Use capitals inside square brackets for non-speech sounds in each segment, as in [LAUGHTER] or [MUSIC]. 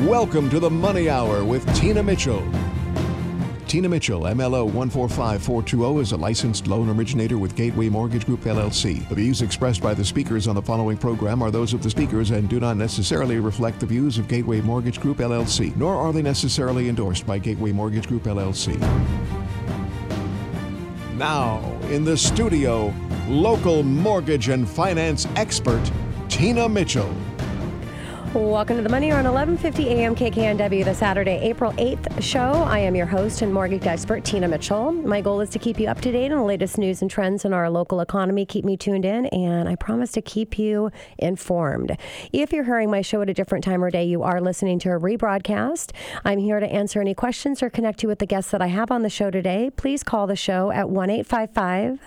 Welcome to the Money Hour with Tina Mitchell. Tina Mitchell, MLO 145420, is a licensed loan originator with Gateway Mortgage Group LLC. The views expressed by the speakers on the following program are those of the speakers and do not necessarily reflect the views of Gateway Mortgage Group LLC, nor are they necessarily endorsed by Gateway Mortgage Group LLC. Now, in the studio, local mortgage and finance expert, Tina Mitchell. Welcome to the Money on 1150 AM KKNW, the Saturday, April 8th show. I am your host and mortgage expert, Tina Mitchell. My goal is to keep you up to date on the latest news and trends in our local economy. Keep me tuned in, and I promise to keep you informed. If you're hearing my show at a different time or day, you are listening to a rebroadcast. I'm here to answer any questions or connect you with the guests that I have on the show today. Please call the show at 1 855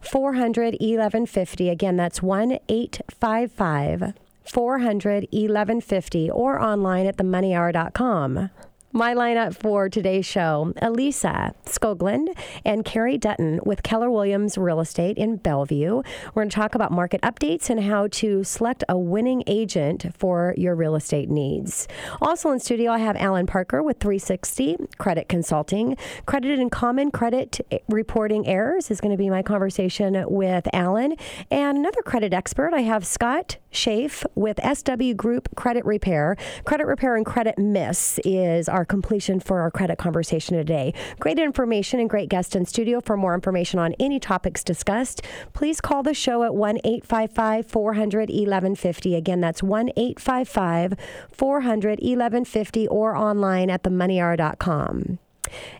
400 1150. Again, that's 1 855 400 1150 or online at themoneyhour.com. My lineup for today's show Elisa Skoglund and Keri Dutton with Keller Williams Real Estate in Bellevue. We're going to talk about market updates and how to select a winning agent for your real estate needs. Also in studio, I have Alan Parker with 360 Credit Consulting. Credited and common credit reporting errors is going to be my conversation with Alan. And another credit expert, I have Scott Schaaf with SW Group Credit Repair. Credit Repair and Credit Miss is our completion for our credit conversation today. Great information and great guest in studio. For more information on any topics discussed, please call the show at 1 855 400 1150. Again, that's 1 855 400 1150 or online at themoneyhour.com.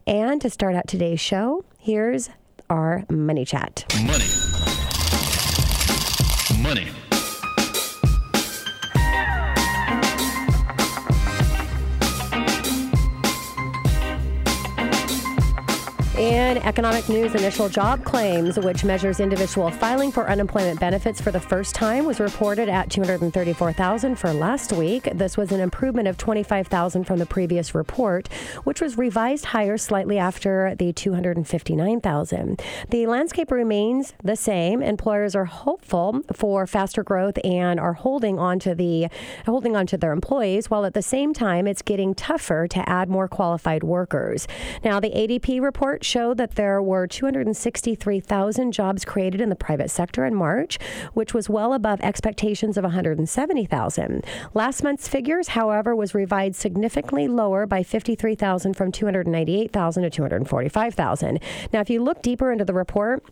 And to start out today's show, here's our money chat. Money. Money. In economic news, initial job claims, which measures individual filing for unemployment benefits for the first time, was reported at 234,000 for last week. This was an improvement of 25,000 from the previous report, which was revised higher slightly after the 259,000. The landscape remains the same. Employers are hopeful for faster growth and are holding on to the holding on to their employees, while at the same time it's getting tougher to add more qualified workers. Now, the ADP report showed that there were 263,000 jobs created in the private sector in March, which was well above expectations of 170,000. Last month's figures, however, was revised significantly lower by 53,000 from 298,000 to 245,000. Now, if you look deeper into the report,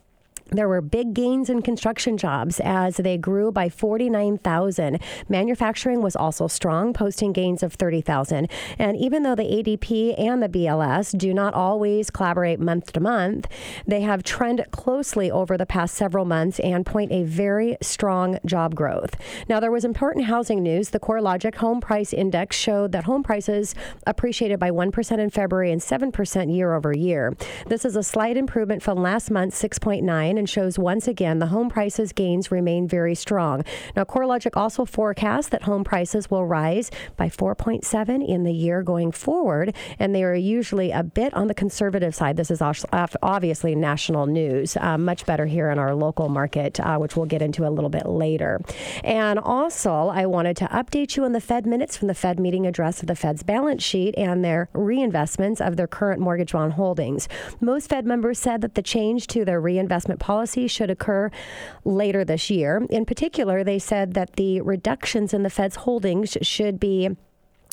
there were big gains in construction jobs as they grew by 49,000. Manufacturing was also strong, posting gains of 30,000. And even though the ADP and the BLS do not always collaborate month to month, they have trended closely over the past several months and point a very strong job growth. Now, there was important housing news. The CoreLogic Home Price Index showed that home prices appreciated by 1% in February and 7% year over year. This is a slight improvement from last month's 6.9 shows once again the home prices gains remain very strong. Now, CoreLogic also forecasts that home prices will rise by 4.7 in the year going forward, and they are usually a bit on the conservative side. This is obviously national news, uh, much better here in our local market, uh, which we'll get into a little bit later. And also, I wanted to update you on the Fed minutes from the Fed meeting address of the Fed's balance sheet and their reinvestments of their current mortgage bond holdings. Most Fed members said that the change to their reinvestment policy policy should occur later this year. In particular, they said that the reductions in the Fed's holdings should be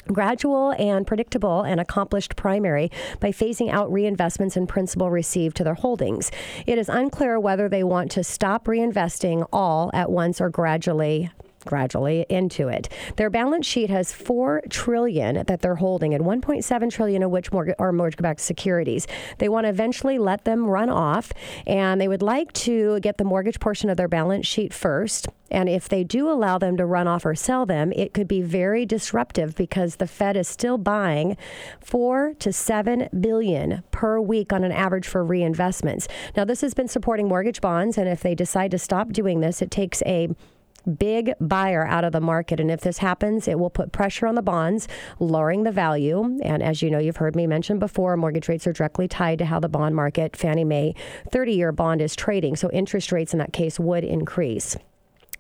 gradual and predictable and accomplished primary by phasing out reinvestments in principal received to their holdings. It is unclear whether they want to stop reinvesting all at once or gradually gradually into it. Their balance sheet has 4 trillion that they're holding and 1.7 trillion of which are mortgage-backed securities. They want to eventually let them run off and they would like to get the mortgage portion of their balance sheet first. And if they do allow them to run off or sell them, it could be very disruptive because the Fed is still buying 4 to 7 billion per week on an average for reinvestments. Now this has been supporting mortgage bonds and if they decide to stop doing this, it takes a big buyer out of the market. And if this happens, it will put pressure on the bonds, lowering the value. And as you know, you've heard me mention before, mortgage rates are directly tied to how the bond market, Fannie Mae 30 year bond is trading. So interest rates in that case would increase.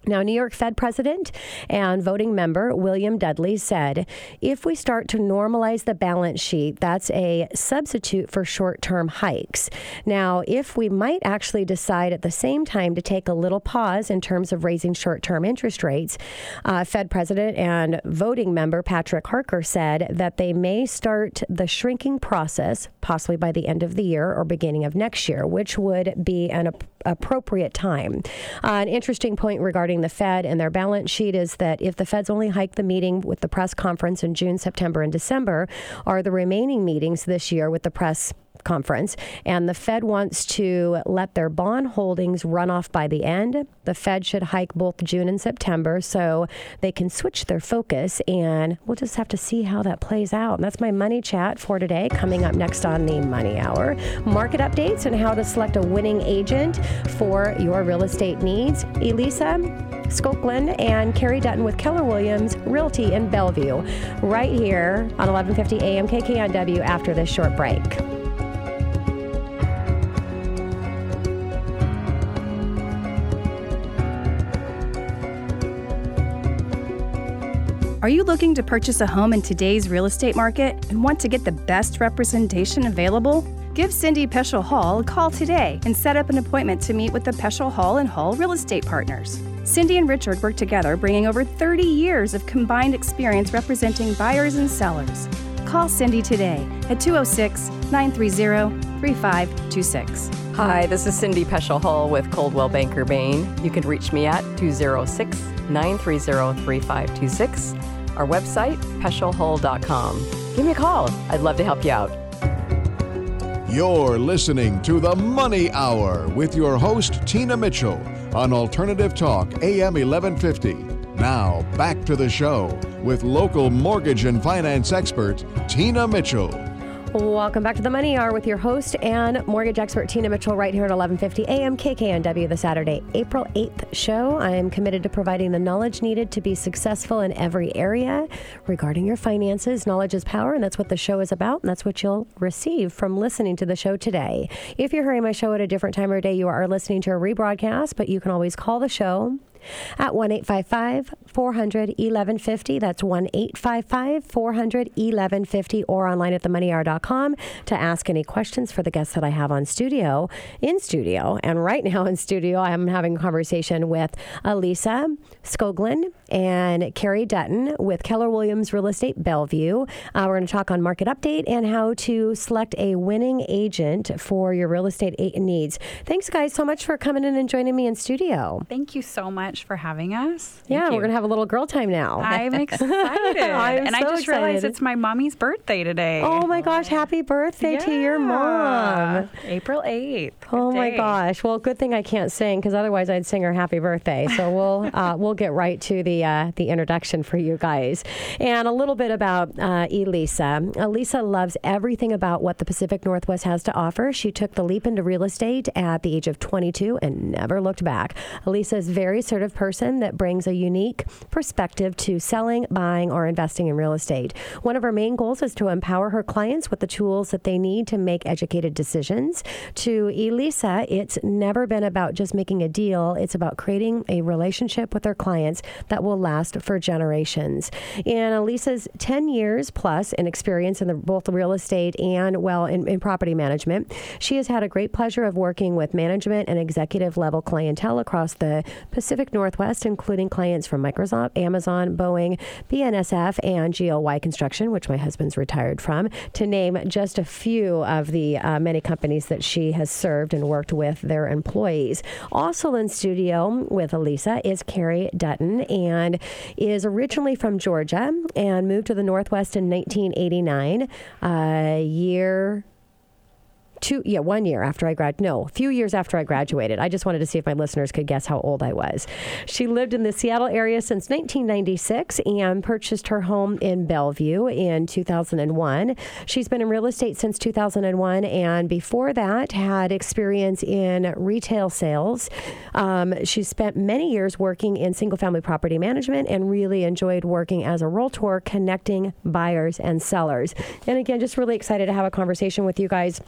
Now, New York Fed president and voting member William Dudley said if we start to normalize the balance sheet, that's a substitute for short term hikes. Now, if we might actually decide at the same time to take a little pause in terms of raising short term interest rates, uh, Fed president and voting member Patrick Harker said that they may start the shrinking process possibly by the end of the year or beginning of next year, which would be an appropriate time. Uh, an interesting point regarding the Fed and their balance sheet is that if the Fed's only hike the meeting with the press conference in June, September, and December, are the remaining meetings this year with the press conference, and the Fed wants to let their bond holdings run off by the end. The Fed should hike both June and September so they can switch their focus, and we'll just have to see how that plays out. And that's my money chat for today. Coming up next on the Money Hour, market updates and how to select a winning agent for your real estate needs. Elisa Skoglund and Keri Dutton with Keller Williams Realty in Bellevue, right here on 1150 AM KKNW after this short break. Are you looking to purchase a home in today's real estate market and want to get the best representation available? Give Cindy Peschel Hall a call today and set up an appointment to meet with the Peschel Hall and Hall Real Estate Partners. Cindy and Richard work together, bringing over 30 years of combined experience representing buyers and sellers. Call Cindy today at 206 930 3526. Hi, this is Cindy Peschel Hall with Coldwell Banker Bain. You can reach me at 206 930 3526. Our website, peschelhull.com. Give me a call. I'd love to help you out. You're listening to The Money Hour with your host, Tina Mitchell, on Alternative Talk, AM 1150. Now, back to the show with local mortgage and finance expert, Tina Mitchell. Welcome back to the Money Hour with your host and mortgage expert Tina Mitchell right here at 11:50 a.m. KKNW the Saturday, April 8th show. I am committed to providing the knowledge needed to be successful in every area regarding your finances. Knowledge is power, and that's what the show is about, and that's what you'll receive from listening to the show today. If you're hearing my show at a different time of day, you are listening to a rebroadcast, but you can always call the show at 1 855 400 1150. That's 1 855 400 1150 or online at themoneyhour.com to ask any questions for the guests that I have on studio, in studio. And right now in studio, I'm having a conversation with Elisa Skoglund and Keri Dutton with Keller Williams Real Estate Bellevue. Uh, we're going to talk on market update and how to select a winning agent for your real estate needs. Thanks, guys, so much for coming in and joining me in studio. Thank you so much for having us. Thank yeah, you. we're going to have a little girl time now. [LAUGHS] I'm excited. [LAUGHS] I'm and so I just excited. realized it's my mommy's birthday today. Oh my gosh, happy birthday to your mom. April 8th. Oh my gosh! Well, good thing I can't sing because otherwise I'd sing her happy birthday. So we'll [LAUGHS] uh, we'll get right to the uh, the introduction for you guys, and a little bit about uh, Elisa. Elisa loves everything about what the Pacific Northwest has to offer. She took the leap into real estate at the age of 22 and never looked back. Elisa is a assertive person that brings a unique perspective to selling, buying, or investing in real estate. One of her main goals is to empower her clients with the tools that they need to make educated decisions. To Elisa, it's never been about just making a deal, it's about creating a relationship with her clients that will last for generations. In Elisa's 10 years plus in experience in the, both real estate and, well, in, in property management, she has had a great pleasure of working with management and executive level clientele across the Pacific Northwest, including clients from Microsoft, Amazon, Boeing, BNSF, and GLY Construction, which my husband's retired from, to name just a few of the uh, many companies that she has served and worked with their employees. Also in studio with Elisa is Keri Dutton and is originally from Georgia and moved to the Northwest in 1989. A year two yeah one year after i grad no a few years after i graduated i just wanted to see if my listeners could guess how old i was. She lived in the seattle area since 1996 and purchased her home in bellevue in 2001 she's been in real estate since 2001 and before that had experience in retail sales. Um, she spent many years working in single family property management and really enjoyed working as a realtor connecting buyers and sellers. And again just really excited to have a conversation with you guys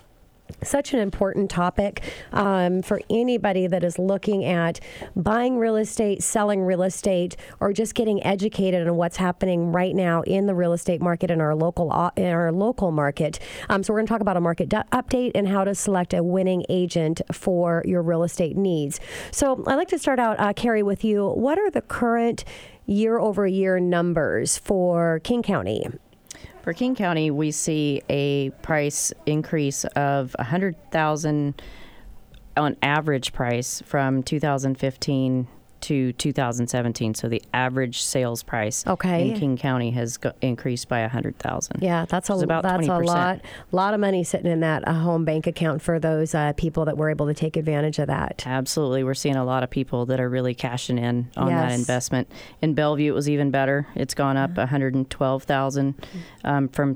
such an important topic um, for anybody that is looking at buying real estate, selling real estate, or just getting educated on what's happening right now in the real estate market in our local uh, in our local market. Um, so we're going to talk about a market d- update and how to select a winning agent for your real estate needs. So I'd like to start out, uh, Keri, with you. What are the current year over year numbers for King County? For King County, we see a price increase of 100,000 on average price from 2015 to 2017. So the average sales price Okay. in King County has go- increased by 100,000. Yeah, that's a about that's 20%. a lot lot of money sitting in that uh, home bank account for those uh, people that were able to take advantage of that. Absolutely. We're seeing a lot of people that are really cashing in on that investment. In Bellevue, it was even better. It's gone up 112,000 um, from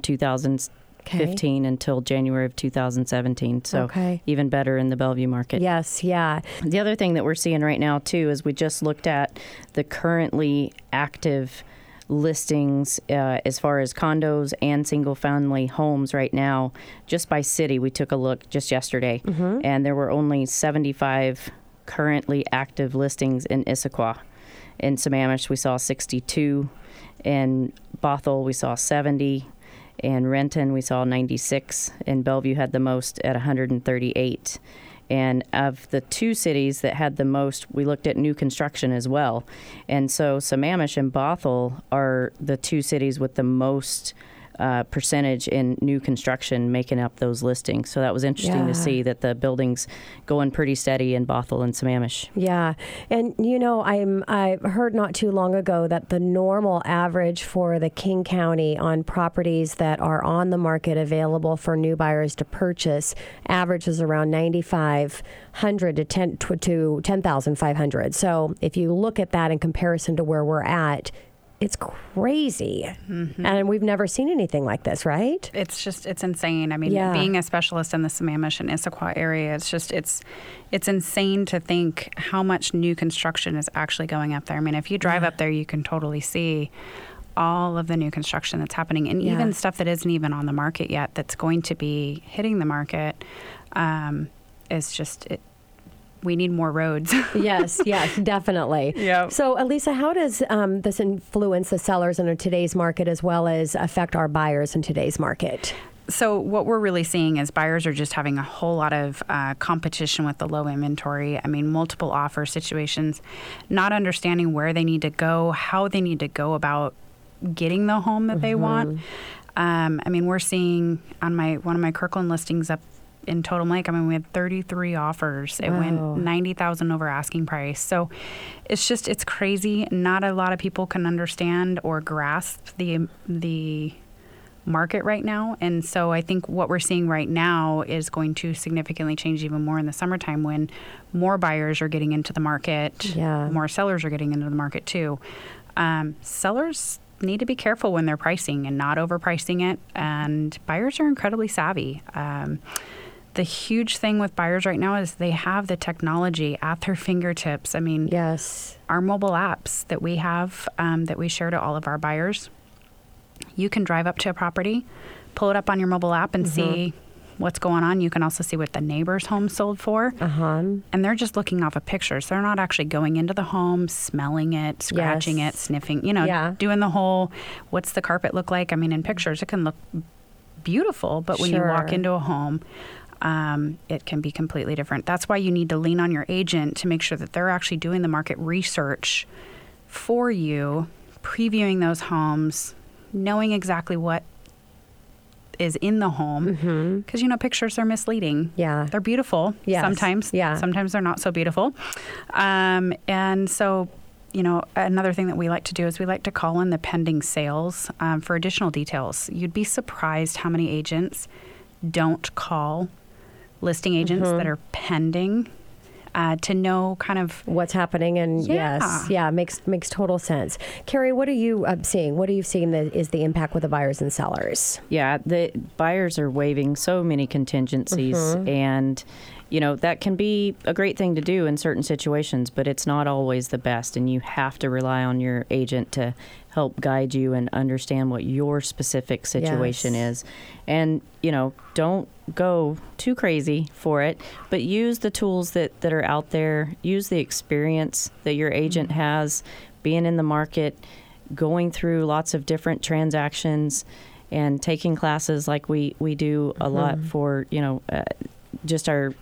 2015 until January of 2017. So Okay. even better in the Bellevue market. Yes, yeah. The other thing that we're seeing right now too is we just looked at the currently active listings uh, as far as condos and single family homes right now just by city we took a look just yesterday and there were only 75 currently active listings in Issaquah in Sammamish we saw 62 in Bothell we saw 70 in Renton we saw 96 and Bellevue had the most at 138 and of the two cities that had the most, we looked at new construction as well. And so Sammamish and Bothell are the two cities with the most uh, percentage in new construction making up those listings. So that was interesting Yeah. to see that the buildings going pretty steady in Bothell and Sammamish. Yeah, and you know, I'm I heard not too long ago that the normal average for the King County on properties that are on the market available for new buyers to purchase averages around 9,500 to 10 to, to 10,500. So if you look at that in comparison to where we're at, it's crazy, and we've never seen anything like this, right? It's just it's insane. I mean, Yeah. being a specialist in the Sammamish and Issaquah area, it's just it's it's insane to think how much new construction is actually going up there. I mean, if you drive up there, you can totally see all of the new construction that's happening, and Yeah. even stuff that isn't even on the market yet that's going to be hitting the market. Um, is just it, we need more roads. [LAUGHS] yes, yes, definitely. Yep. So, Elisa, how does um, this influence the sellers in today's market as well as affect our buyers in today's market? So what we're really seeing is buyers are just having a whole lot of uh, competition with the low inventory. I mean, multiple offer situations, not understanding where they need to go, how they need to go about getting the home that they want. Um, I mean, we're seeing on my one of my Kirkland listings up in Totem Lake. I mean, we had 33 offers. It Wow. went 90,000 over asking price. So it's just it's crazy. Not a lot of people can understand or grasp the the market right now. And so I think what we're seeing right now is going to significantly change even more in the summertime when more buyers are getting into the market, Yeah. more sellers are getting into the market too. Um, sellers need to be careful when they're pricing and not overpricing it. And buyers are incredibly savvy. Um, the huge thing with buyers right now is they have the technology at their fingertips. I mean, Yes. our mobile apps that we have um, that we share to all of our buyers. You can drive up to a property, pull it up on your mobile app, and see what's going on. You can also see what the neighbor's home sold for. Uh huh. And they're just looking off of pictures. They're not actually going into the home, smelling it, scratching Yes. it, sniffing, you know, Yeah. doing the whole what's the carpet look like? I mean, in pictures, it can look beautiful, but when you walk into a home, um, it can be completely different. That's why you need to lean on your agent to make sure that they're actually doing the market research for you, previewing those homes, knowing exactly what is in the home because you know pictures are misleading Yeah. they're beautiful Yes. sometimes Yeah. sometimes they're not so beautiful um, and so you know another thing that we like to do is we like to call in the pending sales um, for additional details you'd be surprised how many agents don't call listing agents Mm-hmm. that are pending uh, to know kind of What's happening? And Yeah. yes, yeah, makes makes total sense. Keri, what are you uh, seeing? What are you seeing that is the impact with the buyers and sellers? Yeah, the buyers are waiving so many contingencies, and you know that can be a great thing to do in certain situations, but it's not always the best, and you have to rely on your agent to help guide you and understand what your specific situation Yes. is. And, you know, don't go too crazy for it, but use the tools that, that are out there. Use the experience that your agent has being in the market, going through lots of different transactions and taking classes like we, we do a lot for, you know, uh, just our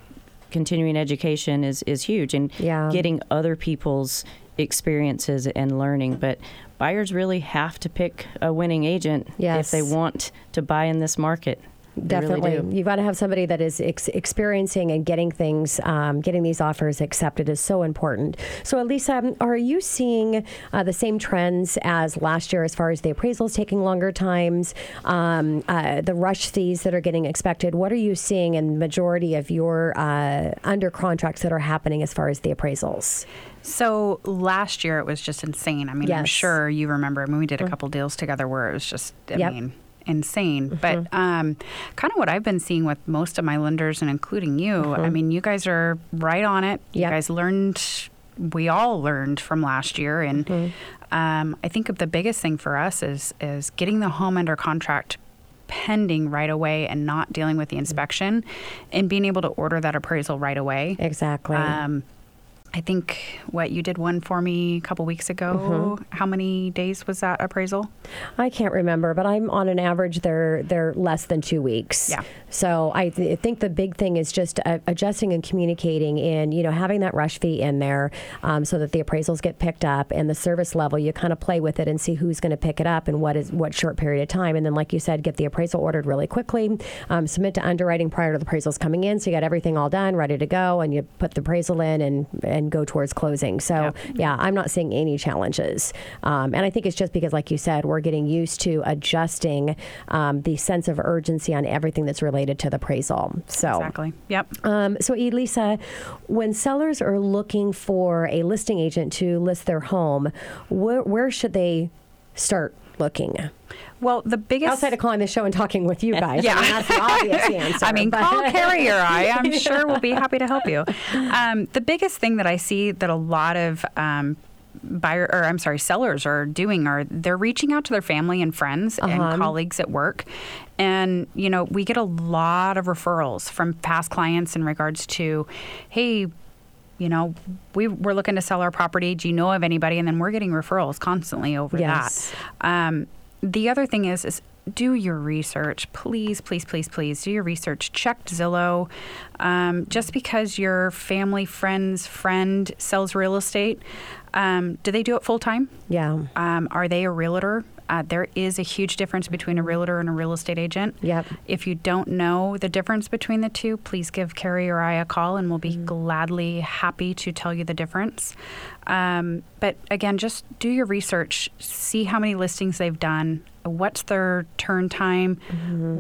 continuing education is, is huge and Yeah. getting other people's experiences and learning. But buyers really have to pick a winning agent Yes. if they want to buy in this market. They really Definitely. do. You've got to have somebody that is ex- experiencing and getting things, um, getting these offers accepted is so important. So, Elisa, are you seeing uh, the same trends as last year as far as the appraisals taking longer times, um, uh, the rush fees that are getting expected? What are you seeing in majority of your uh, under contracts that are happening as far as the appraisals? So last year it was just insane. I mean, I'm sure you remember. I mean, we did a couple deals together where it was just, I Yep. mean, insane. But um, kind of what I've been seeing with most of my lenders and including you, I mean, you guys are right on it. You guys learned, we all learned from last year. And um, I think the biggest thing for us is, is getting the home under contract pending right away and not dealing with the inspection and being able to order that appraisal right away. Exactly. Um, I think what you did one for me a couple weeks ago. How many days was that appraisal? I can't remember, but I'm on an average they're they're less than two weeks. Yeah. So I th- think the big thing is just uh, adjusting and communicating, and you know having that rush fee in there, um, so that the appraisals get picked up and the service level. You kind of play with it and see who's going to pick it up and what is what short period of time, and then like you said, get the appraisal ordered really quickly. Um, submit to underwriting prior to the appraisals coming in, so you got everything all done, ready to go, and you put the appraisal in and and go towards closing. So Yep. yeah, I'm not seeing any challenges. Um, and I think it's just because, like you said, we're getting used to adjusting um, the sense of urgency on everything that's related to the appraisal. So, Exactly. Yep. um, so Elisa, when sellers are looking for a listing agent to list their home, where, where should they start looking? Well, the biggest Outside of calling the show and talking with you guys. Yeah. I mean, that's the obvious [LAUGHS] answer. I mean, but- call Keri or I. I'm [LAUGHS] sure we'll be happy to help you. Um, the biggest thing that I see that a lot of um, buyer or I'm sorry, sellers are doing are they're reaching out to their family and friends Uh-huh. and colleagues at work, and you know we get a lot of referrals from past clients in regards to, hey. You know, we, we're looking to sell our property. Do you know of anybody? And then we're getting referrals constantly over Yes. that. Um, the other thing is, is do your research, please, please, please, please do your research. Check Zillow. Um, just because your family, friend's friend sells real estate, um, do they do it full time? yeah. Um, are they a realtor? Uh, there is a huge difference between a realtor and a real estate agent. Yep. If you don't know the difference between the two, please give Keri or I a call, and we'll be gladly happy to tell you the difference. Um, but again, just do your research, see how many listings they've done, what's their turn time,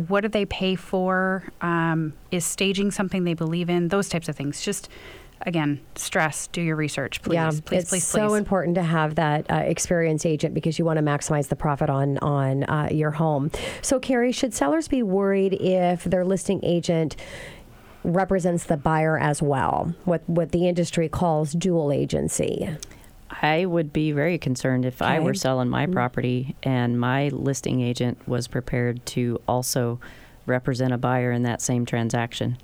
what do they pay for, um, is staging something they believe in, those types of things. Just again, stress, do your research, please, yeah, please, it's please, so please. important to have that uh, experienced agent because you want to maximize the profit on on uh, your home. So, Keri, should sellers be worried if their listing agent represents the buyer as well? What what the industry calls dual agency. I would be very concerned if I were selling my Mm-hmm. property and my listing agent was prepared to also represent a buyer in that same transaction.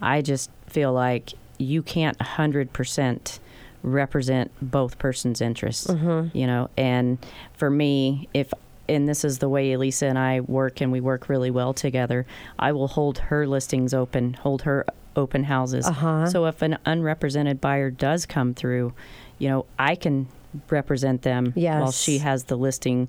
I just feel like you can't 100% represent both persons' interests, Mm-hmm. you know. And for me, if and this is the way Elisa and I work, and we work really well together. I will hold her listings open, hold her open houses. Uh-huh. So if an unrepresented buyer does come through, you know, I can represent them while she has the listing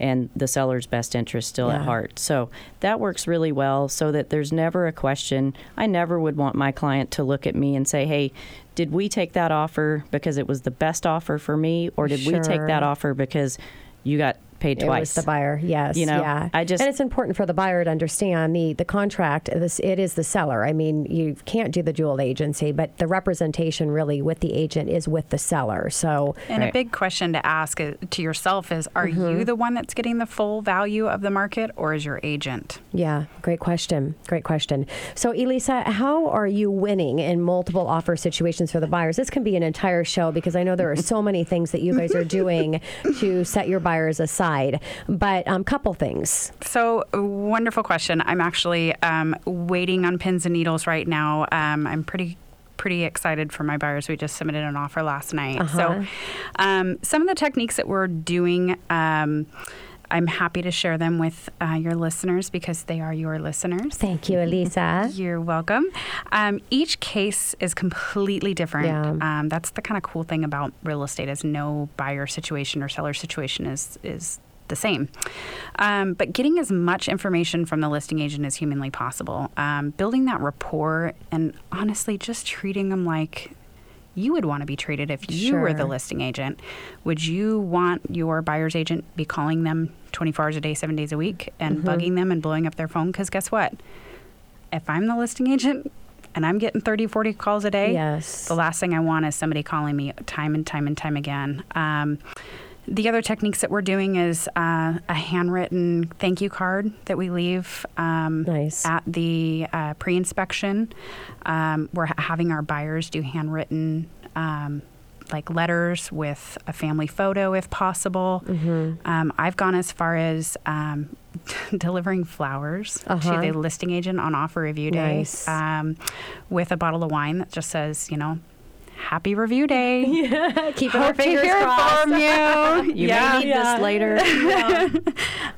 and the seller's best interest still at heart. So that works really well so that there's never a question. I never would want my client to look at me and say, hey, did we take that offer because it was the best offer for me, or did we take that offer because you got paid It twice? was the buyer, yes. You know, yeah. I just- and it's important for the buyer to understand the the contract. This it is the seller. I mean, you can't do the dual agency, but the representation really with the agent is with the seller. So And a big question to ask uh, to yourself is Are Mm-hmm. you the one that's getting the full value of the market or is your agent? Yeah, great question. Great question. So, Elisa, how are you winning in multiple offer situations for the buyers? This can be an entire show because I know there are so many things that you guys are doing [LAUGHS] to set your buyers aside decide. But a um, couple things. So, wonderful question. I'm actually um, waiting on pins and needles right now. Um, I'm pretty pretty excited for my buyers. We just submitted an offer last night. Uh-huh. So, um, some of the techniques that we're doing. Um, I'm happy to share them with uh, your listeners because they are your listeners. Thank you, Elisa. You're welcome. Um, each case is completely different. Yeah. Um, that's the kind of cool thing about real estate is no buyer situation or seller situation is is the same. Um, but getting as much information from the listing agent as humanly possible, um, building that rapport, and honestly, just treating them like you would want to be treated if you sure. were the listing agent. Would you want your buyer's agent be calling them 24 hours a day, seven days a week, and mm-hmm. bugging them and blowing up their phone? Because guess what? If I'm the listing agent, and I'm getting 30, 40 calls a day, yes. the last thing I want is somebody calling me time and time and time again. Um, the other techniques that we're doing is uh, a handwritten thank you card that we leave um, nice. at the uh, pre inspection. Um, we're having our buyers do handwritten. Um, like letters with a family photo if possible. Mm-hmm. Um, I've gone as far as um, [LAUGHS] delivering flowers uh-huh. to the listing agent on offer review day nice. um, with a bottle of wine that just says, you know, happy review day. [LAUGHS] Yeah, keep our fingers crossed. From you. [LAUGHS] you yeah. may need yeah. this later. [LAUGHS] yeah.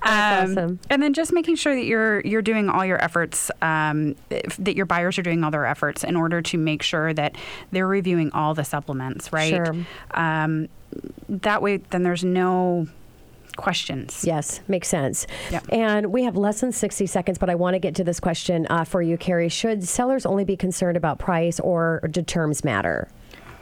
um, awesome. And then just making sure that you're you're doing all your efforts, um, that your buyers are doing all their efforts in order to make sure that they're reviewing all the supplements, right? Sure. Um, that way, then there's no questions. Yes, makes sense. Yep. And we have less than 60 seconds, but I want to get to this question uh, for you, Keri. Should sellers only be concerned about price or do terms matter?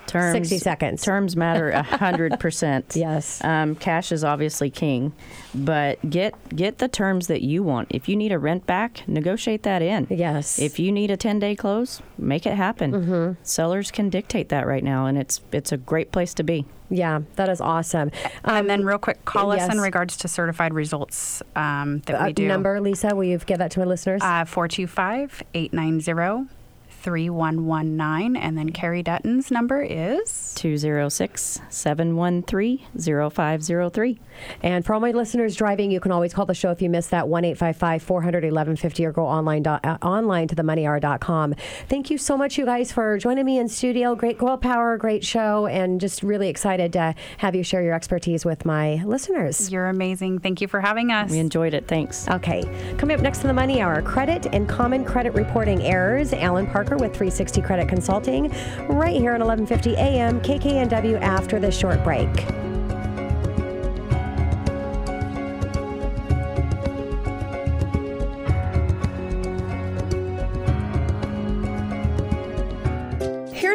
Terms, 60 seconds. Terms matter [LAUGHS] 100%. yes. Um, cash is obviously king, but get get the terms that you want. If you need a rent back, negotiate that in. Yes. If you need a 10-day close, make it happen. Mm-hmm. Sellers can dictate that right now, and it's it's a great place to be. Yeah, that is awesome. Um, and then, real quick, call yes. us in regards to certified results um, that uh, we do. Number, Lisa, will you give that to my listeners? Uh, 425 890 3119. And then Keri Dutton's number is 206 713 0503. And for all my listeners driving, you can always call the show if you missed that 1 855 400 1150 or go online, uh, online to themoneyhour.com. Thank you so much, you guys, for joining me in studio. Great Girl Power, great show, and just really excited to have you share your expertise with my listeners. You're amazing. Thank you for having us. We enjoyed it. Thanks. Okay. Coming up next to the Money Hour credit and common credit reporting errors. Alan With 360 Credit Consulting right here at 1150 a.m. KKNW after this short break.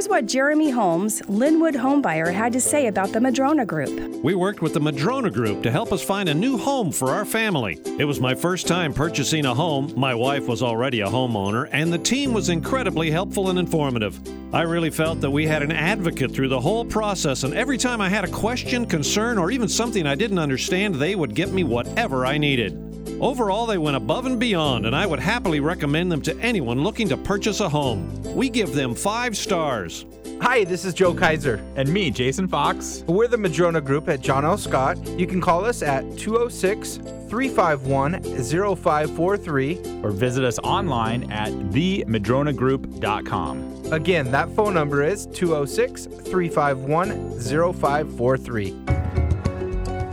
Here's what Jeremy Holmes, Lynnwood homebuyer, had to say about the Madrona Group. We worked with the Madrona Group to help us find a new home for our family. It was my first time purchasing a home. My wife was already a homeowner, and the team was incredibly helpful and informative. I really felt that we had an advocate through the whole process, and every time I had a question, concern, or even something I didn't understand, they would get me whatever I needed. Overall, they went above and beyond, and I would happily recommend them to anyone looking to purchase a home. We give them five stars. Hi, this is Joe Kaiser. And me, Jason Fox. We're the Madrona Group at John L. Scott. You can call us at 206 351 0543 or visit us online at themadronagroup.com. Again, that phone number is 206 351 0543.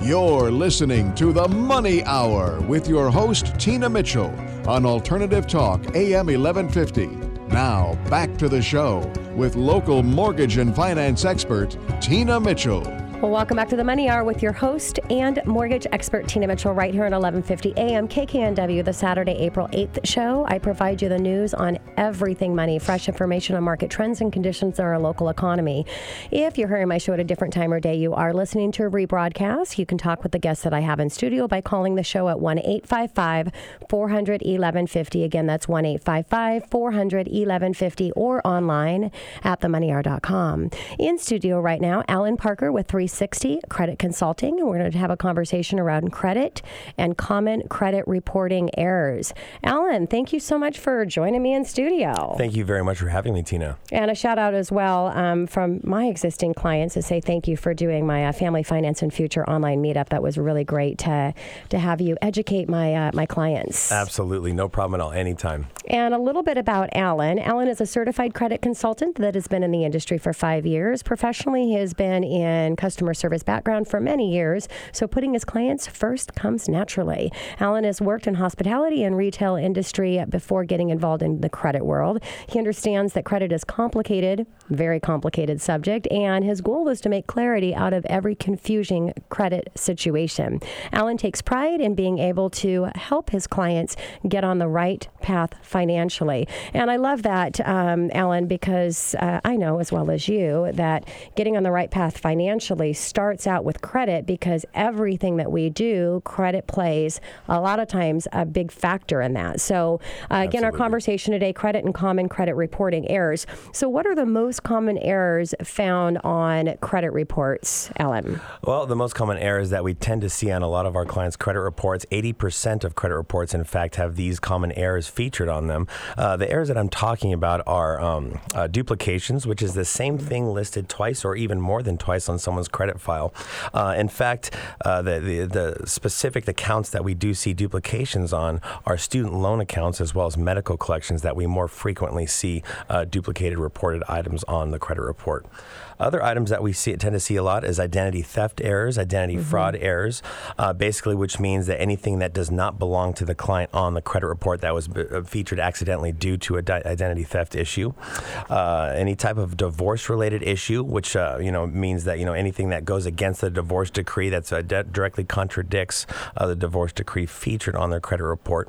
You're listening to The Money Hour with your host, Tina Mitchell, on Alternative Talk, AM 1150. Now, back to the show with local mortgage and finance expert, Tina Mitchell. Well, welcome back to the Money Hour with your host and mortgage expert Tina Mitchell right here at 11:50 a.m. KKNW, the Saturday, April 8th show. I provide you the news on everything money, fresh information on market trends and conditions in our local economy. If you're hearing my show at a different time or day, you are listening to a rebroadcast. You can talk with the guests that I have in studio by calling the show at 1-855-400-1150. Again, that's 1-855-400-1150 or online at themoneyhour.com. In studio right now, Alan Parker with 3 360 Credit Consulting. And we're going to have a conversation around credit and common credit reporting errors. Alan, thank you so much for joining me in studio. Thank you very much for having me, Tina. And a shout out as well um, from my existing clients to say thank you for doing my uh, Family Finance and Future online meetup. That was really great to to have you educate my uh, my clients. Absolutely, no problem at all. Anytime. And a little bit about Alan. Alan is a certified credit consultant that has been in the industry for five years. Professionally, he has been in customer service background for many years, so putting his clients first comes naturally. Alan has worked in hospitality and retail industry before getting involved in the credit world. He understands that credit is complicated, very complicated subject, and his goal was to make clarity out of every confusing credit situation. Alan takes pride in being able to help his clients get on the right path financially. And I love that, um, Alan, because uh, I know as well as you that getting on the right path financially starts out with credit because everything that we do, credit plays a lot of times a big factor in that. So, uh, again, our conversation today credit and common credit reporting errors. So, what are the most common errors found on credit reports, Ellen? Well, the most common errors that we tend to see on a lot of our clients' credit reports, 80% of credit reports, in fact, have these common errors featured on them. Uh, the errors that I'm talking about are um, uh, duplications, which is the same thing listed twice or even more than twice on someone's credit file. Uh, in fact, uh, the, the, the specific accounts that we do see duplications on are student loan accounts as well as medical collections that we more frequently see uh, duplicated reported items on the credit report. Other items that we see, tend to see a lot is identity theft errors, identity Mm-hmm. fraud errors, uh, basically, which means that anything that does not belong to the client on the credit report that was uh, featured accidentally due to a di- identity theft issue, uh, any type of divorce-related issue, which uh, you know means that you know anything that goes against the divorce decree that uh, de- directly contradicts uh, the divorce decree featured on their credit report.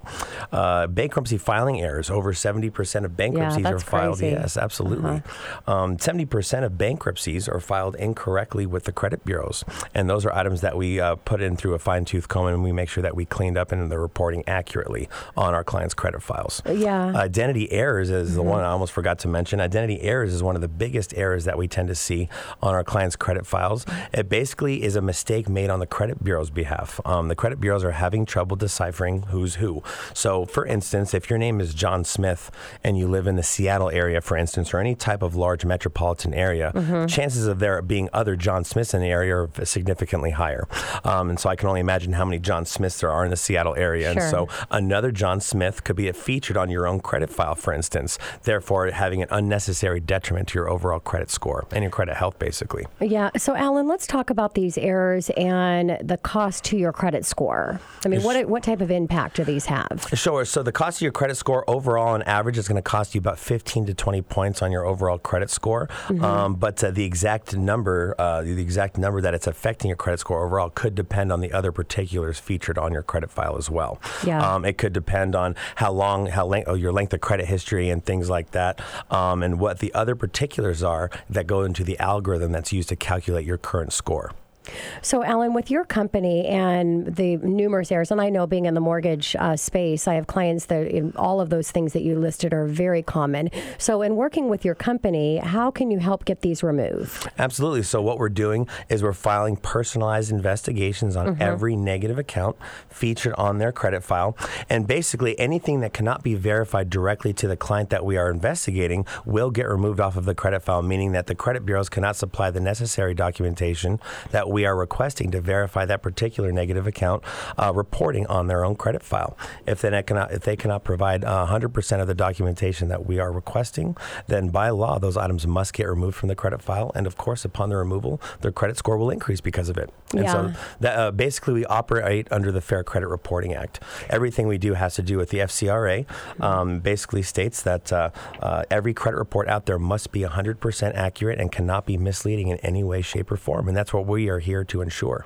Uh, bankruptcy filing errors, over 70% of bankruptcies are filed. crazy. Yes, absolutely. Um, 70% of bankruptcies are filed incorrectly with the credit bureaus. And those are items that we uh, put in through a fine tooth comb and we make sure that we cleaned up and they're reporting accurately on our clients' credit files. Yeah. Identity errors is the one I almost forgot to mention. Identity errors is one of the biggest errors that we tend to see on our clients' credit files. It basically is a mistake made on the credit bureau's behalf. Um, the credit bureaus are having trouble deciphering who's who. So, for instance, if your name is John Smith and you live in the Seattle area, for instance, or any type of large metropolitan area, chances of there being other John Smiths in the area are significantly higher. Um, and so I can only imagine how many John Smiths there are in the Seattle area. Sure. And so another John Smith could be featured on your own credit file, for instance, therefore having an unnecessary detriment to your overall credit score and your credit health, basically. Yeah. So, Alan, let's talk about these errors and the cost to your credit score. I mean, what what type of impact do these have? Sure. So the cost of your credit score overall, on average, is going to cost you about 15 to 20 points on your overall credit score. Um, but uh, the exact number, uh, the exact number that it's affecting your credit score overall, could depend on the other particulars featured on your credit file as well. Yeah. Um, it could depend on how long, how length, oh, your length of credit history and things like that, um, and what the other particulars are that go into the algorithm that's used to calculate your current score. So, Alan, with your company and the numerous errors, and I know being in the mortgage uh, space, I have clients that all of those things that you listed are very common. So, in working with your company, how can you help get these removed? Absolutely. So what we're doing is we're filing personalized investigations on every negative account featured on their credit file, and basically anything that cannot be verified directly to the client that we are investigating will get removed off of the credit file, meaning that the credit bureaus cannot supply the necessary documentation that we are requesting to verify that particular negative account uh, reporting on their own credit file. If they cannot, if they cannot provide uh, 100% of the documentation that we are requesting, then by law those items must get removed from the credit file, and of course, upon the removal, their credit score will increase because of it. And Yeah. so that, uh, basically, we operate under the Fair Credit Reporting Act. Everything we do has to do with the FCRA. Um, basically states that uh, uh, every credit report out there must be 100% accurate and cannot be misleading in any way, shape, or form. And that's what we are here to ensure.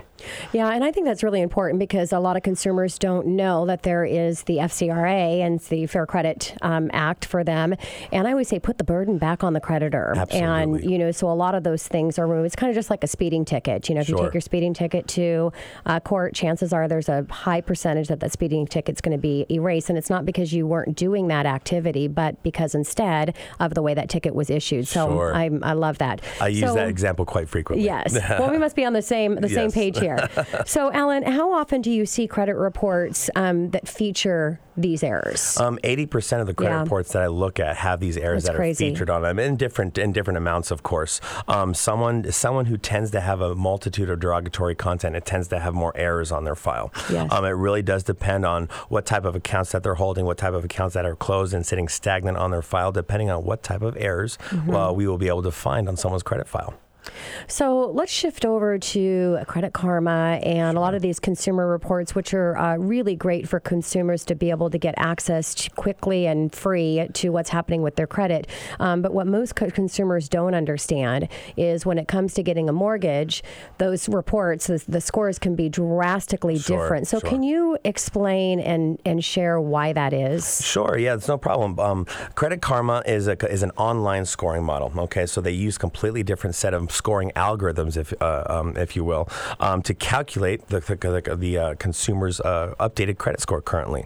Yeah, and I think that's really important because a lot of consumers don't know that there is the FCRA and the Fair Credit um, Act for them. And I always say put the burden back on the creditor. And, you know, so a lot of those things are removed. It's kind of just like a speeding ticket. You know, if you take your speeding ticket to uh, court, chances are there's a high percentage that that speeding ticket's going to be erased. And it's not because you weren't doing that activity, but because instead of the way that ticket was issued. So Sure. I, I love that. I use So- that example quite frequently. Yes. well, we must be on the same the [LAUGHS] same page here. [LAUGHS] so, Alan, how often do you see credit reports um, that feature these errors? Um, 80% of the credit Yeah. reports that I look at have these errors That's that crazy. are featured on them in different in different amounts, of course. Um, someone someone who tends to have a multitude of derogatory content, it tends to have more errors on their file. Yes. Um, it really does depend on what type of accounts that they're holding, what type of accounts that are closed and sitting stagnant on their file, depending on what type of errors Mm-hmm. uh, we will be able to find on someone's credit file. So let's shift over to Credit Karma and a lot of these consumer reports, which are uh, really great for consumers to be able to get access quickly and free to what's happening with their credit. Um, but what most co- consumers don't understand is when it comes to getting a mortgage, those reports, the, the scores can be drastically Sure, different. So sure. can you explain and, and share why that is? Sure, yeah, it's no problem. Um, Credit Karma is a is an online scoring model. Okay, so they use completely different set of scoring algorithms, if uh, um, if you will, um, to calculate the the, the, uh, consumer's uh, updated credit score currently.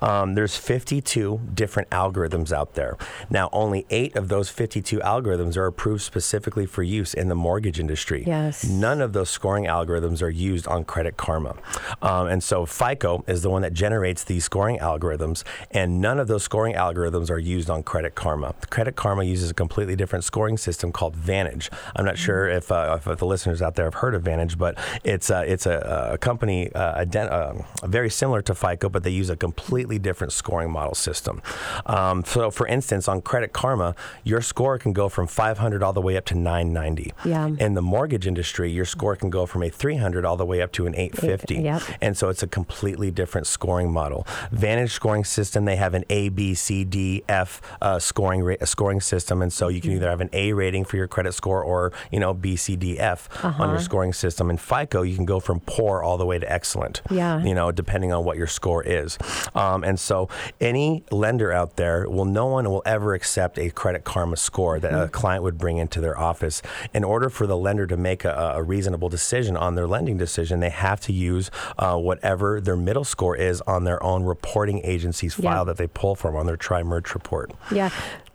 Um, there's 52 different algorithms out there. Now, only eight of those 52 algorithms are approved specifically for use in the mortgage industry. Yes. None of those scoring algorithms are used on Credit Karma. Um, and so FICO is the one that generates these scoring algorithms, and none of those scoring algorithms are used on Credit Karma. Credit Karma uses a completely different scoring system called Vantage. I'm not sure if, uh, if the listeners out there have heard of Vantage, but it's, uh, it's a, a company uh, ident- uh, very similar to FICO, but they use a completely different scoring model system. Um, so, for instance, on Credit Karma, your score can go from 500 all the way up to 990. Yeah. In the mortgage industry, your score can go from a 300 all the way up to an 850. Yep. And so it's a completely different scoring model. Vantage scoring system, they have an A, B, C, D, F uh, scoring ra- scoring system, and so you Mm-hmm. can either have an A rating for your credit score or you know B, C, D, F on Uh-huh. your scoring system. In FICO, you can go from poor all the way to excellent. Yeah. You know, depending on what your score is. Um, and so any lender out there will no one will ever accept a credit karma score that Mm-hmm. a client would bring into their office. In order for the lender to make a, a reasonable decision on their lending decision, they have to use uh, whatever their middle score is on their own reporting agency's Yeah. file that they pull from on their tri-merge report. Yeah.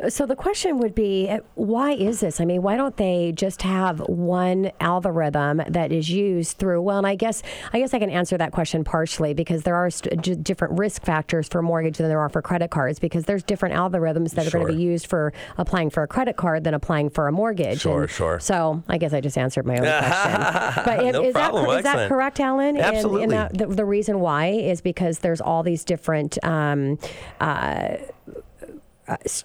So the question would be, uh, why is this? I mean, why don't they just have one algorithm that is used through? Well, and I guess I guess I can answer that question partially because there are st- different risk factors for mortgage than there are for credit cards because there's different algorithms that are going to be used for applying for a credit card than applying for a mortgage. Sure, And sure. So I guess I just answered my own [LAUGHS] question. But No is, problem. that is that correct, Alan? And- Absolutely. And, that, the, the reason why is because there's all these different. Um, uh,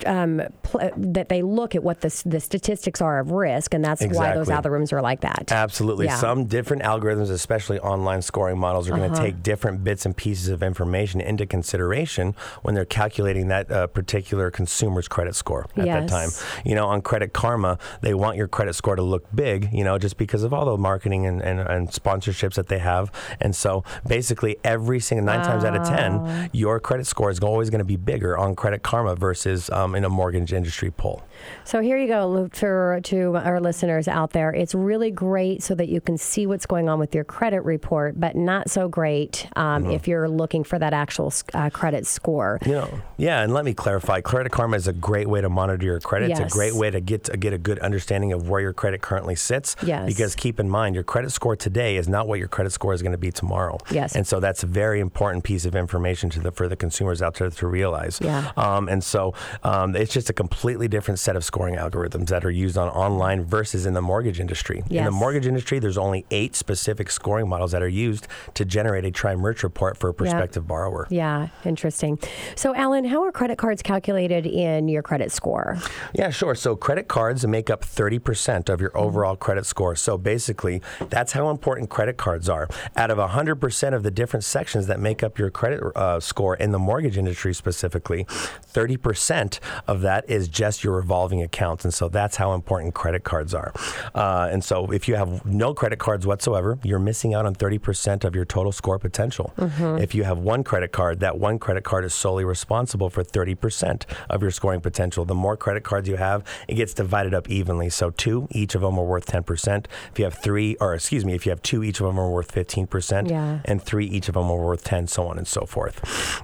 um, pl- that they look at what the, the statistics are of risk, and that's why those Exactly. algorithms are like that. Absolutely. Yeah. Some different algorithms, especially online scoring models, are going Uh-huh. to take different bits and pieces of information into consideration when they're calculating that uh, particular consumer's credit score at that time. You know, on Credit Karma, they want your credit score to look big, you know, just because of all the marketing and, and, and sponsorships that they have. And so basically, every single nine times out of 10, your credit score is always going to be bigger on Credit Karma versus um, in a mortgage industry poll. So here you go, for to our listeners out there. It's really great so that you can see what's going on with your credit report, but not so great um, Mm-hmm. if you're looking for that actual uh, credit score. You know, yeah, and let me clarify. Credit Karma is a great way to monitor your credit. It's a great way to get to get a good understanding of where your credit currently sits. Yes. Because keep in mind, your credit score today is not what your credit score is going to be tomorrow. Yes. And so that's a very important piece of information to the for the consumers out there to realize. Yeah. Um, and so um, it's just a completely different set of scoring algorithms that are used on online versus in the mortgage industry. In the mortgage industry, there's only eight specific scoring models that are used to generate a tri-merge report for a prospective borrower. Yeah, interesting. So, Alan, how are credit cards calculated in your credit score? Yeah, sure. So credit cards make up 30% of your overall credit score. So basically, that's how important credit cards are. Out of 100% of the different sections that make up your credit uh, score in the mortgage industry specifically, 30% of that is just your revolving accounts. And so that's how important credit cards are. Uh, and so if you have no credit cards whatsoever, you're missing out on 30% of your total score potential. If you have one credit card, that one credit card is solely responsible for 30% of your scoring potential. The more credit cards you have, it gets divided up evenly. So two, each of them are worth 10%. If you have three, or excuse me, if you have two, each of them are worth 15%. Yeah. And three, each of them are worth 10, so on and so forth.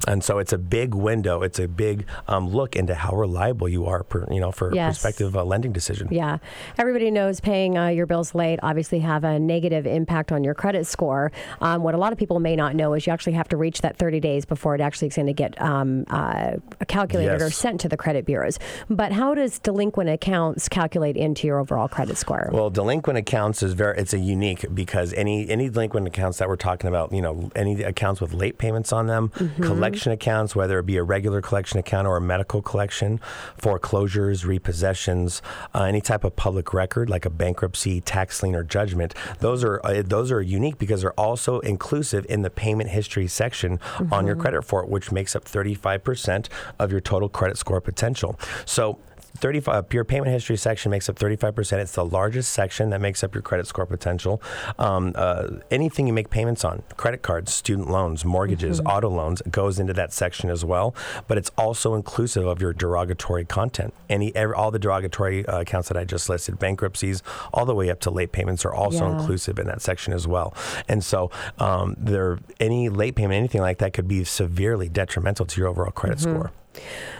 And so it's a big window. It's a big um, look look into how reliable you are, per, you know, for Yes. a prospective uh, lending decision. Yeah. Everybody knows paying uh, your bills late obviously have a negative impact on your credit score. Um, what a lot of people may not know is you actually have to reach that 30 days before it actually is going to get um, uh, calculated or sent to the credit bureaus. But how does delinquent accounts calculate into your overall credit score? Well, delinquent accounts is very it's a unique because any any delinquent accounts that we're talking about, you know, any accounts with late payments on them, Mm-hmm. collection accounts, whether it be a regular collection account or a medical collection, foreclosures, repossessions, uh, any type of public record like a bankruptcy, tax lien, or judgment, those are uh, those are unique because they're also inclusive in the payment history section on your credit report, which makes up 35% of your total credit score potential. So 35 your payment history section makes up 35% it's the largest section that makes up your credit score potential. Um, uh, anything you make payments on credit cards student loans mortgages auto loans goes into that section as well but it's also inclusive of your derogatory content. Any every, all the derogatory uh, accounts that i just listed bankruptcies all the way up to late payments are also Yeah. inclusive in that section as well. And so um, there any late payment anything like that could be severely detrimental to your overall credit score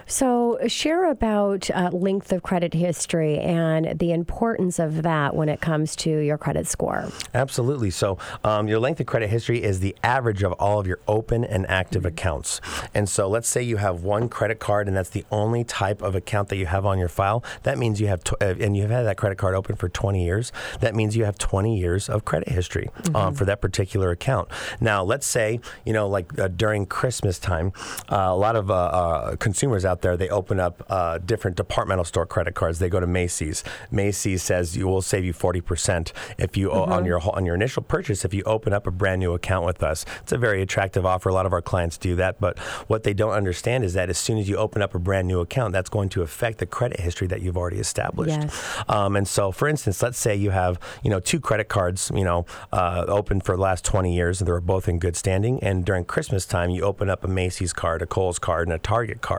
So, share about uh, length of credit history and the importance of that when it comes to your credit score. Absolutely. So, um, your length of credit history is the average of all of your open and active accounts. And so, let's say you have one credit card, and that's the only type of account that you have on your file. That means you have, tw- uh, and you've had that credit card open for 20 years. That means you have 20 years of credit history um, for that particular account. Now, let's say, you know, like uh, during Christmas time, uh, a lot of uh, uh, consumers out there, they open up uh, different departmental store credit cards. They go to Macy's. Macy's says you will save you 40% if you on your on your initial purchase if you open up a brand new account with us. It's a very attractive offer. A lot of our clients do that, but what they don't understand is that as soon as you open up a brand new account, that's going to affect the credit history that you've already established. Yes. Um, and so, for instance, let's say you have you know two credit cards you know uh, open for the last 20 years, and they're both in good standing. And during Christmas time, you open up a Macy's card, a Kohl's card, and a Target card.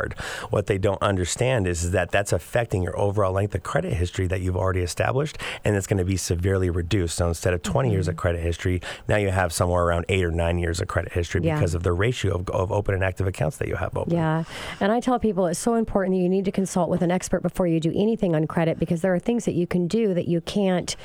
What they don't understand is that that's affecting your overall length of credit history that you've already established, and it's going to be severely reduced. So instead of 20 years of mm-hmm. credit history, now you have somewhere around eight or nine years of credit history Yeah. because of the ratio of, of open and active accounts that you have open. Yeah. And I tell people it's so important that you need to consult with an expert before you do anything on credit because there are things that you can do that you can't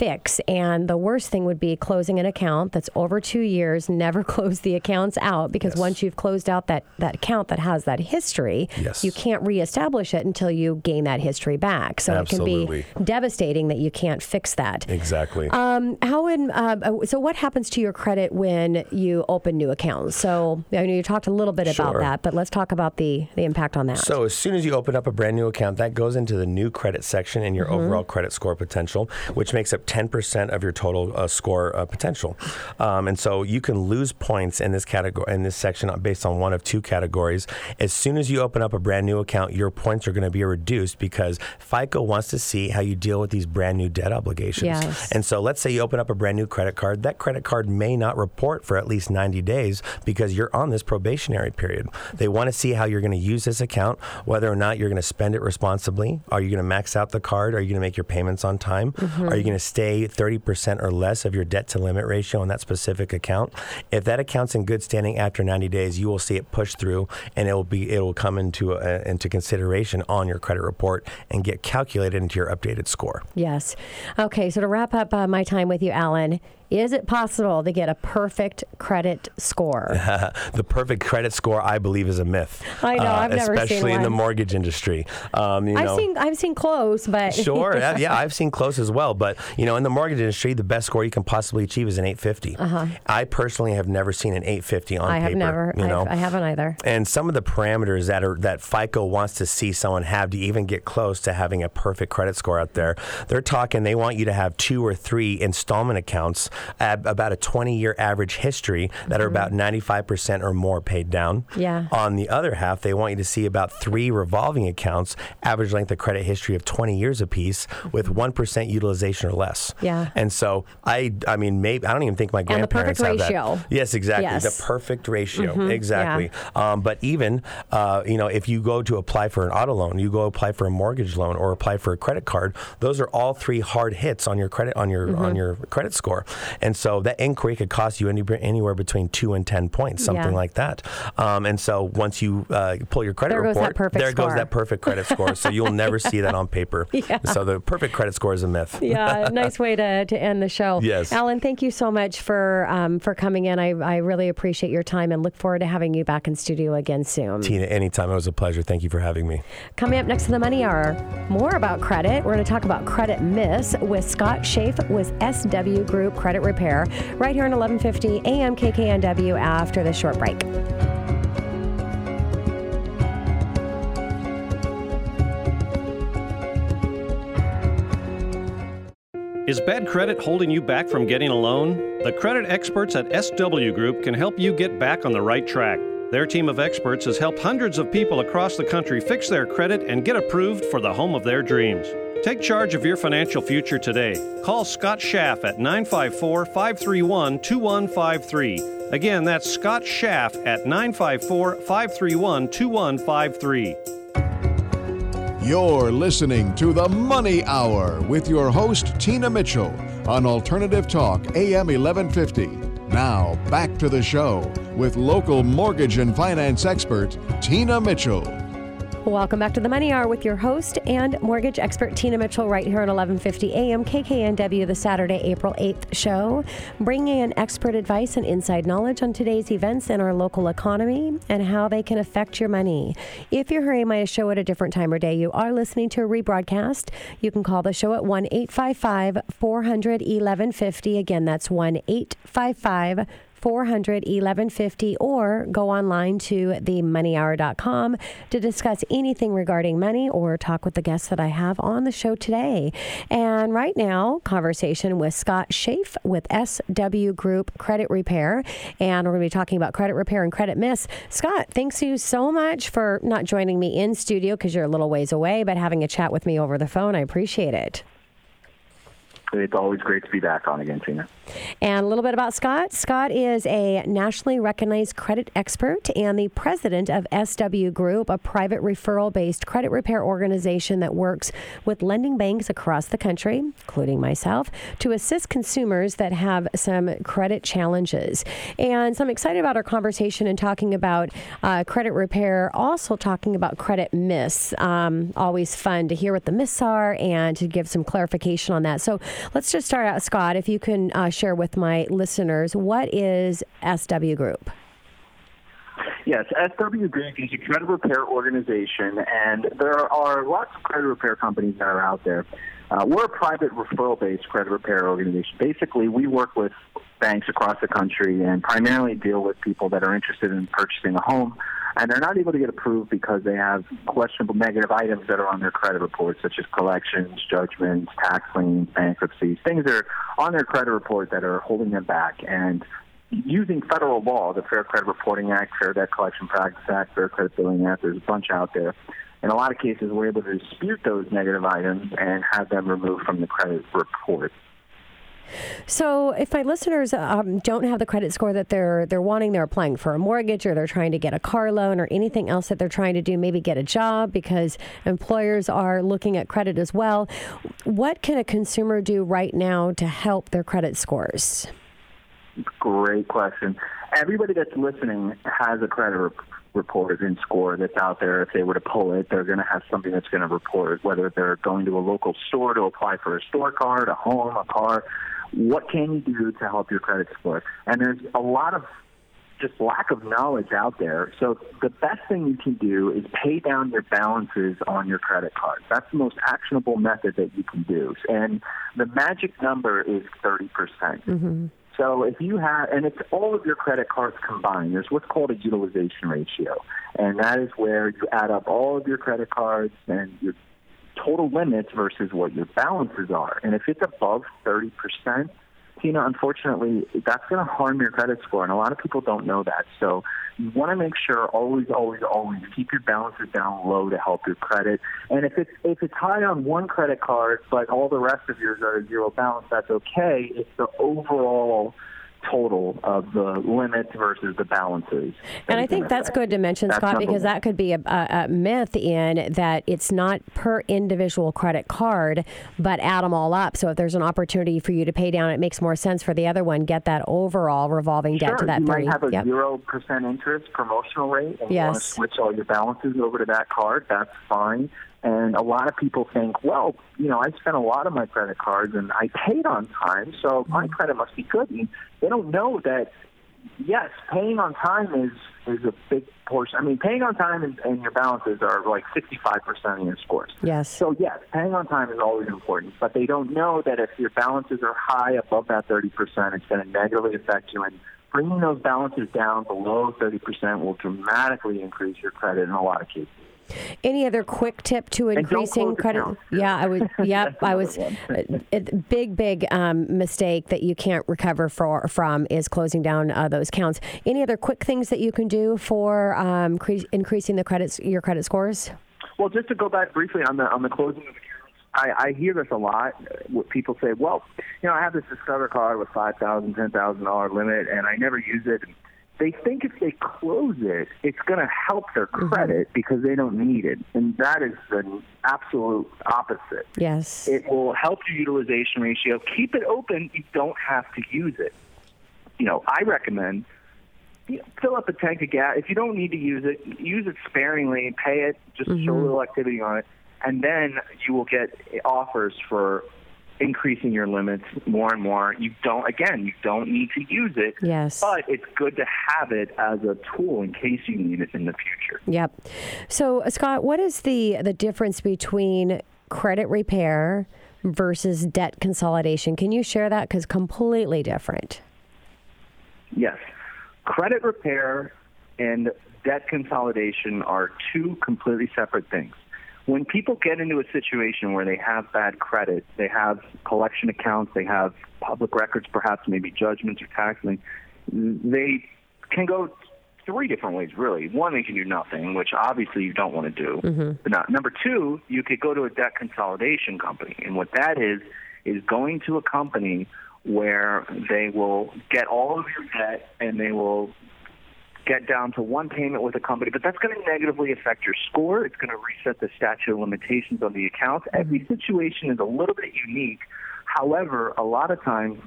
fix. And the worst thing would be closing an account that's over two years, never [LAUGHS] close the accounts out because Yes. once you've closed out that, that account that has that history, Yes. you can't reestablish it until you gain that history back. So it can be devastating that you can't fix that. Exactly. Um, how in uh, so what happens to your credit when you open new accounts? So I know you talked a little bit about that, but let's talk about the the impact on that. So as soon as you open up a brand new account, that goes into the new credit section in your Mm-hmm. overall credit score potential, which makes up 10% of your total uh, score uh, potential. Um, and so you can lose points in this category in this section based on one of two categories. As soon as you open up a brand new account, your points are going to be reduced because FICO wants to see how you deal with these brand new debt obligations. Yes. And so let's say you open up a brand new credit card. That credit card may not report for at least 90 days because you're on this probationary period. They want to see how you're going to use this account, whether or not you're going to spend it responsibly. Are you going to max out the card? Are you going to make your payments on time? Are you going to stay 30% or less of your debt to limit ratio on that specific account? If that account's in good standing after 90 days, you will see it push through and it will be it will come into uh, into consideration on your credit report and get calculated into your updated score. yes. Okay. So to wrap up uh, my time with you, Alan, is it possible to get a perfect credit score? [LAUGHS] the perfect credit score, I believe, is a myth. Uh, I know, I've never seen especially in the mortgage industry. Um, you I've know, seen I've seen close, but [LAUGHS] Sure, yeah, yeah, I've seen close as well. But you know, in the mortgage industry, the best score you can possibly achieve is an 850. Uh-huh. I personally have never seen an 850 on Uh-huh. I have never. You know, I've, I have not either. and some of the parameters that are that FICO wants to see someone have to even get close to having a perfect credit score out there, they're talking they want you to have two or three installment accounts at about a 20 year average history that are about 95% or more paid down. Mm-hmm. Yeah. On the other half, they want you to see about three revolving accounts, average length of credit history of 20 years apiece, with 1% utilization or less. Mm-hmm. Yeah. And so I, I mean, maybe I don't even think my grandparents And the perfect have ratio. that. Yes, exactly. Yes. Mm-hmm. The perfect ratio. Exactly. Um, but even, uh, you know, if you go to apply for an auto loan, you go apply for a mortgage loan or apply for a credit card, those are all three hard hits on your credit on your Mm-hmm. on your credit score. And so that inquiry could cost you any, anywhere between two and 10 points, something Yeah. like that. Um, and so once you uh, pull your credit There report, perfect there goes that perfect credit score. So you'll never [LAUGHS] see that on paper. Yeah. So the perfect credit score is a myth. yeah, nice way to, to end the show. Yes. Alan, thank you so much for um, for coming in. I, I really appreciate your time and look forward to having you back in studio again soon. Tina, anytime. It was a pleasure. Thank you for having me. Coming up next to the Money Hour, more about credit. We're going to talk about credit miss with Scott Schaaf with SW Group Credit Repair right here on 1150 AM KKNW after this short break. Is bad credit holding you back from getting a loan? The credit experts at SW Group can help you get back on the right track. Their team of experts has helped hundreds of people across the country fix their credit and get approved for the home of their dreams. Take charge of your financial future today. Call Scott Schaaf at 954 531 2153. Again, that's Scott Schaaf at 954 531 2153. You're listening to the Money Hour with your host, Tina Mitchell, on Alternative Talk, AM 1150. Now, back to the show with local mortgage and finance expert, Tina Mitchell. Welcome back to the Money Hour with your host and mortgage expert Tina Mitchell right here on 1150 AM KKNW, the Saturday, April 8th show, bringing in expert advice and inside knowledge on today's events in our local economy and how they can affect your money. If you're hearing my show at a different time or day, you are listening to a rebroadcast. You can call the show at 1 855 400 1150. Again, that's 1 855 400 1150 or go online to themoneyhour.com to discuss anything regarding money or talk with the guests that I have on the show today. And right now, conversation with Scott Schaaf with SW Group Credit Repair. And we're going to be talking about credit repair and credit miss. Scott, thanks you so much for not joining me in studio because you're a little ways away, but having a chat with me over the phone. I appreciate it. It's always great to be back on again, Tina. And a little bit about Scott. Scott is a nationally recognized credit expert and the president of SW Group, a private referral based credit repair organization that works with lending banks across the country, including myself, to assist consumers that have some credit challenges. And so I'm excited about our conversation and talking about uh, credit repair, also talking about credit miss. Um, always fun to hear what the myths are and to give some clarification on that. So let's just start out, Scott, if you can uh, share with my listeners what is SW Group? Yes, SW Group is a credit repair organization, and there are lots of credit repair companies that are out there. Uh, we're a private referral-based credit repair organization. Basically, we work with banks across the country and primarily deal with people that are interested in purchasing a home, and they're not able to get approved because they have questionable negative items that are on their credit reports, such as collections, judgments, tax liens, bankruptcies, things that are on their credit report that are holding them back. And using federal law, the Fair Credit Reporting Act, Fair Debt Collection Practice Act, Fair Credit Billing Act, there's a bunch out there. In a lot of cases, we're able to dispute those negative items and have them removed from the credit report. So, if my listeners um, don't have the credit score that they're they're wanting, they're applying for a mortgage, or they're trying to get a car loan, or anything else that they're trying to do, maybe get a job because employers are looking at credit as well. What can a consumer do right now to help their credit scores? Great question. Everybody that's listening has a credit rep- report and score that's out there. If they were to pull it, they're going to have something that's going to report, whether they're going to a local store to apply for a store card, a home, a car. What can you do to help your credit score? And there's a lot of just lack of knowledge out there. So the best thing you can do is pay down your balances on your credit cards. That's the most actionable method that you can do. And the magic number is 30%. percent Mm-hmm. So if you have, and it's all of your credit cards combined, there's what's called a utilization ratio. And that is where you add up all of your credit cards and your total limits versus what your balances are. And if it's above 30%, Tina, unfortunately, that's going to harm your credit score. And a lot of people don't know that. So you want to make sure always, always, always keep your balances down low to help your credit. And if it's if it's high on one credit card, but all the rest of yours are zero balance, that's okay. It's the overall total of the limits versus the balances. And I think that's good to mention, That's Scott, because one. that could be a, a, myth in that it's not per individual credit card, but add them all up. So if there's an opportunity for you to pay down, it makes more sense for the other one. Get that overall revolving debt to that you 30. might have a Yep. zero percent interest promotional rate, and you want to switch all your balances over to that card. That's fine. And a lot of people think, well, you know, I spent a lot of my credit cards and I paid on time, so my Mm-hmm. credit must be good. And they don't know that. Yes, paying on time is is a big portion. I mean, paying on time and, and your balances are like sixty five percent of your scores. Yes. So yes, paying on time is always important, but they don't know that if your balances are high above that 30%, it's going to negatively affect you. And bringing those balances down below 30% will dramatically increase your credit in a lot of cases. Any other quick tip to increasing credit? Yeah, I would. [LAUGHS] Yep, I was. big, big um, mistake that you can't recover for, from is closing down uh, those accounts. Any other quick things that you can do for um, cre- increasing the credits, your credit scores? Well, just to go back briefly on the on the closing of accounts, I, I hear this a lot. uh, What people say, well, you know, I have this Discover card with five thousand, ten thousand dollar limit, and I never use it. They think if they close it, it's going to help their mm-hmm. credit because they don't need it, and that is the absolute opposite. Yes. It will help your utilization ratio. Keep it open. You don't have to use it. You know, I recommend you know, fill up a tank of gas. If you don't need to use it, use it sparingly. Pay it. Just show mm-hmm. a little activity on it, and then you will get offers for increasing your limits more and more. You don't. Again, you don't need to use it. Yes. But it's good to have it as a tool in case you need it in the future. Yep. So, uh, Scott, what is the the difference between credit repair versus debt consolidation? Can you share that? Because completely different. Yes. Credit repair and debt consolidation are two completely separate things. When people get into a situation where they have bad credit, they have collection accounts, they have public records, perhaps maybe judgments or tax liens, they can go three different ways, really. One, they can do nothing, which obviously you don't want to do. Mm-hmm. But not. Number two, you could go to a debt consolidation company. And what that is, is going to a company where they will get all of your debt and they will get down to one payment with a company, but that's going to negatively affect your score. It's going to reset the statute of limitations on the accounts. Mm-hmm. Every situation is a little bit unique. However, a lot of times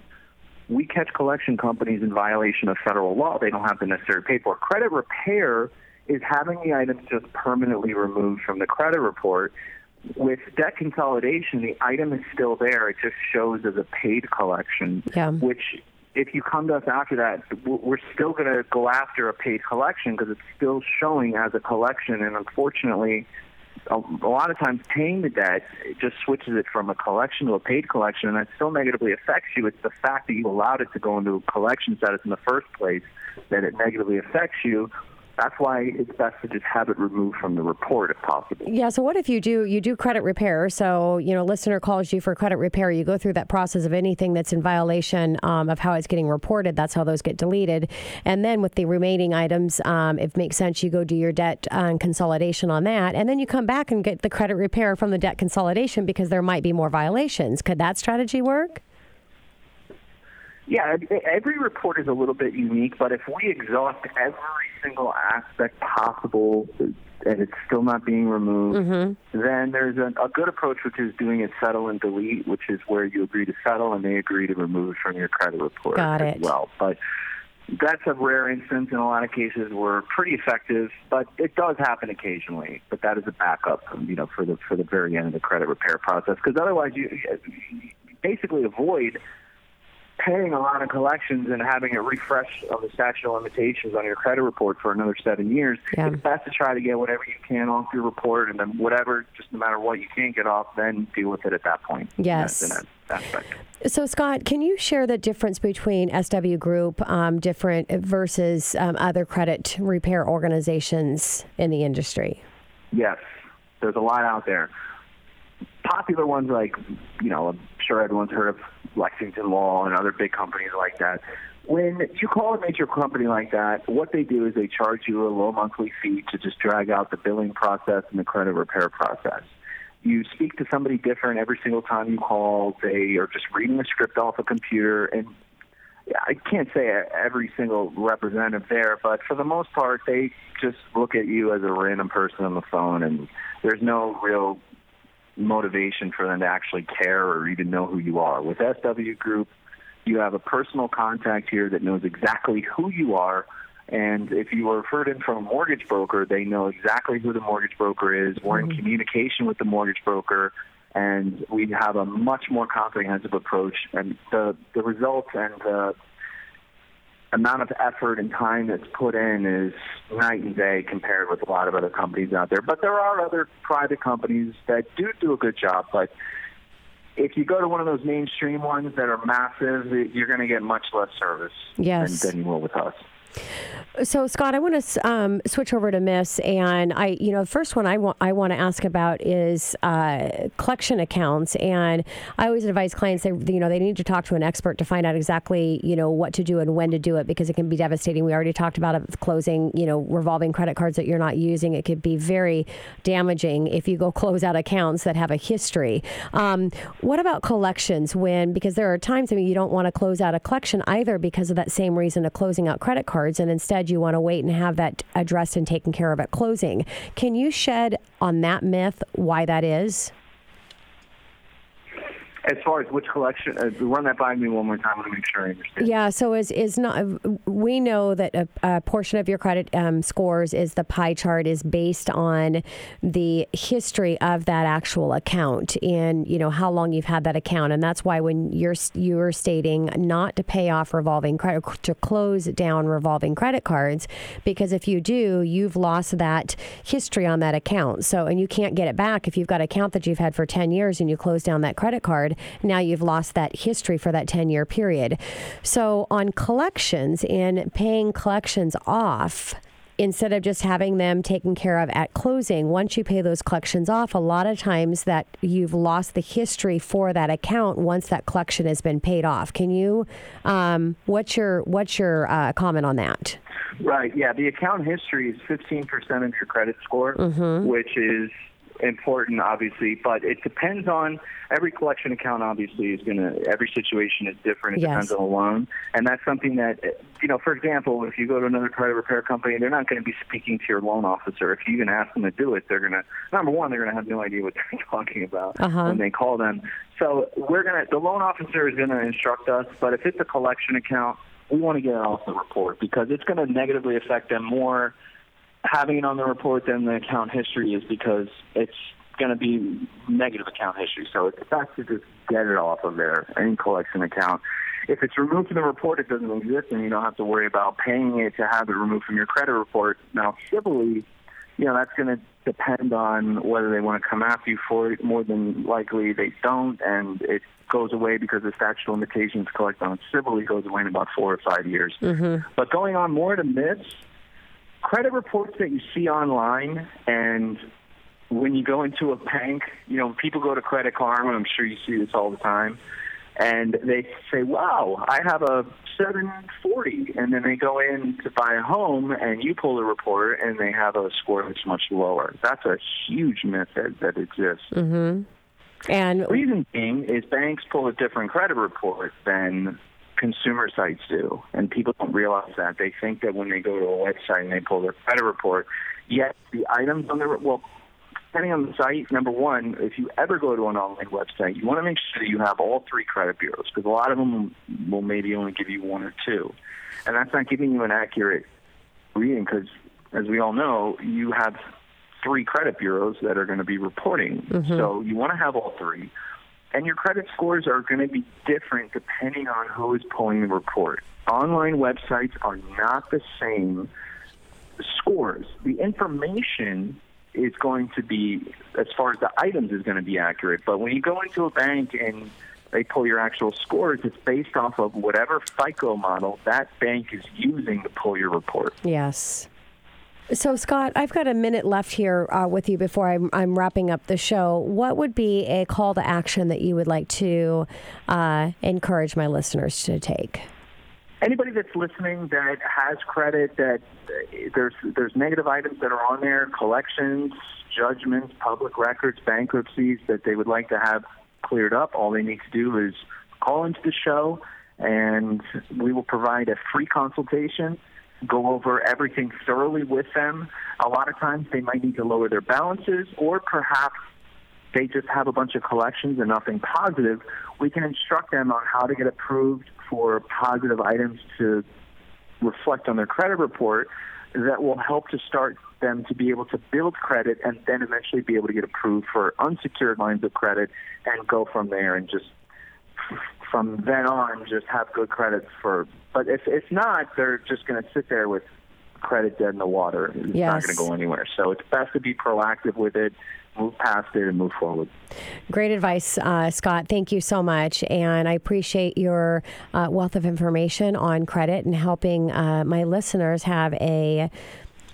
we catch collection companies in violation of federal law. They don't have the necessary paperwork. Credit repair is having the items just permanently removed from the credit report. With debt consolidation, the item is still there. It just shows as a paid collection, Yeah. which if you come to us after that, we're still going to go after a paid collection because it's still showing as a collection. And unfortunately, a, lot of times paying the debt it just switches it from a collection to a paid collection, and that still negatively affects you. It's the fact that you allowed it to go into a collection status in the first place that it negatively affects you. That's why it's best to just have it removed from the report if possible. Yeah. So what if you do you do credit repair? So you know, listener calls you for credit repair. You go through that process of anything that's in violation um, of how it's getting reported. That's how those get deleted. And then with the remaining items, um, if it makes sense, you go do your debt uh, consolidation on that, and then you come back and get the credit repair from the debt consolidation because there might be more violations. Could that strategy work? Yeah, every report is a little bit unique, but if we exhaust every single aspect possible and it's still not being removed, Mm-hmm. then there's a, a good approach, which is doing it settle and delete, which is where you agree to settle and they agree to remove it from your credit report Got as it. well. But that's a rare instance. In a lot of cases, we're pretty effective, but it does happen occasionally. But that is a backup, you know, for the for the very end of the credit repair process, because otherwise you basically avoid paying a lot of collections and having a refresh of the statute of limitations on your credit report for another seven years, Yeah. it's best to try to get whatever you can off your report, and then whatever, just no matter what you can't get off, then deal with it at that point. Yes. An aspect. So, Scott, can you share the difference between SW Group, um, different versus um, other credit repair organizations in the industry? Yes, there's a lot out there. Popular ones like, you know, I'm sure everyone's heard of Lexington Law and other big companies like that. When you call a major company like that, what they do is they charge you a low monthly fee to just drag out the billing process and the credit repair process. You speak to somebody different every single time you call. They are just reading a script off a computer, and I can't say every single representative there, but for the most part, they just look at you as a random person on the phone, and there's no real motivation for them to actually care or even know who you are. With SW Group, you have a personal contact here that knows exactly who you are. And if you are referred in from a mortgage broker, they know exactly who the mortgage broker is. We're in mm-hmm. communication with the mortgage broker, and we have a much more comprehensive approach. And the, the results and the amount of effort and time that's put in is night and day compared with a lot of other companies out there. But there are other private companies that do do a good job. But if you go to one of those mainstream ones that are massive, you're going to get much less service Yes. than, than you will with us. So Scott, I want to um, switch over to Miss, and I, you know, the first one I want I want to ask about is uh, collection accounts, and I always advise clients they, you know they need to talk to an expert to find out exactly you know what to do and when to do it because it can be devastating. We already talked about it with closing, you know, revolving credit cards that you're not using. It could be very damaging if you go close out accounts that have a history. Um, what about collections? When because there are times I mean you don't want to close out a collection either because of that same reason of closing out credit cards, and instead you want to wait and have that addressed and taken care of at closing. Can you shed on that myth why that is? As far as which collection, uh, run that by me one more time. Want to make sure I understand. Yeah, so is is not we know that a, a portion of your credit um, scores is the pie chart is based on the history of that actual account and you know how long you've had that account, and that's why when you're you're stating not to pay off revolving credit to close down revolving credit cards because if you do, you've lost that history on that account. So and you can't get it back if you've got an account that you've had for 10 years and you close down that credit card now you've lost that history for that 10 year period. So, on collections and paying collections off, instead of just having them taken care of at closing, once you pay those collections off, a lot of times that you've lost the history for that account once that collection has been paid off. Can you, um, what's your, what's your uh, comment on that? Right. Yeah. The account history is 15% of your credit score, Mm-hmm. which is important, obviously, but it depends on every collection account. Obviously, is going to every situation is different. It Yes. depends on the loan, and that's something that you know. For example, if you go to another credit repair company, they're not going to be speaking to your loan officer. If you even ask them to do it, they're going to number one, they're going to have no idea what [LAUGHS] they're talking about Uh-huh. when they call them. So we're going to the loan officer is going to instruct us, but if it's a collection account, we want to get it off the report because it's going to negatively affect them more having it on the report than the account history is because it's going to be negative account history. So it's best to just get it off of there, any collection account. If it's removed from the report, it doesn't exist, and you don't have to worry about paying it to have it removed from your credit report. Now, civilly, you know, that's going to depend on whether they want to come after you for it. More than likely, they don't, and it goes away because the statute of limitations collect on it civilly goes away in about four or five years. Mm-hmm. But going on more to myths, credit reports that you see online and when you go into a bank, you know, people go to Credit Karma, I'm sure you see this all the time, and they say, wow, I have a 740, and then they go in to buy a home, and you pull the report, and they have a score that's much lower. That's a huge myth that, that exists. Mm-hmm. And the reason being is banks pull a different credit report than consumer sites do, and people don't realize that. They think that when they go to a website and they pull their credit report, yet the items on the well, depending on the site, number one, if you ever go to an online website, you want to make sure that you have all three credit bureaus because a lot of them will maybe only give you one or two, and that's not giving you an accurate reading because, as we all know, you have three credit bureaus that are going to be reporting. Mhm. So you want to have all three. And your credit scores are going to be different depending on who is pulling the report. Online websites are not the same scores. The information is going to be, as far as the items, is going to be accurate. But when you go into a bank and they pull your actual scores, it's based off of whatever FICO model that bank is using to pull your report. Yes. So, Scott, I've got a minute left here uh, with you before I'm, I'm wrapping up the show. What would be a call to action that you would like to uh, encourage my listeners to take? anybody that's listening that has credit that uh, there's there's negative items that are on there collections judgments public records bankruptcies that they would like to have cleared up all they need to do is call into the show and we will provide a free consultation, go over everything thoroughly with them. A lot of times they might need to lower their balances, or perhaps they just have a bunch of collections and nothing positive. We can instruct them on how to get approved for positive items to reflect on their credit report that will help to start them to be able to build credit and then eventually be able to get approved for unsecured lines of credit and go from there and just from then on just have good credit for but if if not they're just going to sit there with credit dead in the water it's yes. not going to go anywhere so it's best to be proactive with it move past it and move forward. Great advice, uh, Scott. Thank you so much. And I appreciate your uh, wealth of information on credit and helping uh, my listeners have a,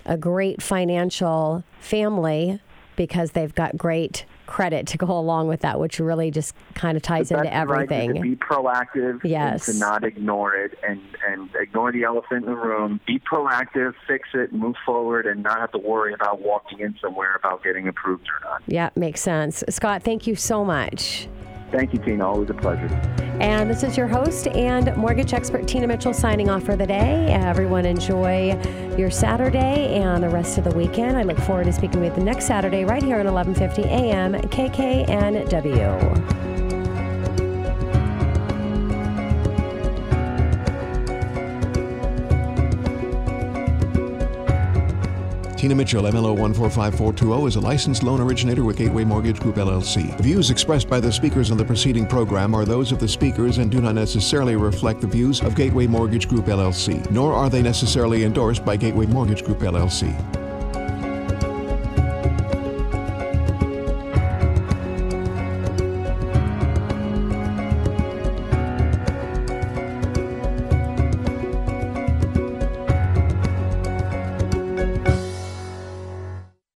a great financial family because they've got great credit to go along with that, which really just kind of ties into everything. to be proactive yes. and to not ignore it and, and ignore the elephant in the room. Be proactive, fix it, move forward, and not have to worry about walking in somewhere about getting approved or not. Yeah, makes sense. Scott, thank you so much. Thank you, Tina. Always a pleasure. And this is your host and mortgage expert, Tina Mitchell, signing off for the day. Everyone enjoy your Saturday and the rest of the weekend. I look forward to speaking with you next Saturday right here at 1150 a.m. KKNW. Tina Mitchell, MLO 145420, is a licensed loan originator with Gateway Mortgage Group LLC. Views expressed by the speakers on the preceding program are those of the speakers and do not necessarily reflect the views of Gateway Mortgage Group LLC, nor are they necessarily endorsed by Gateway Mortgage Group LLC.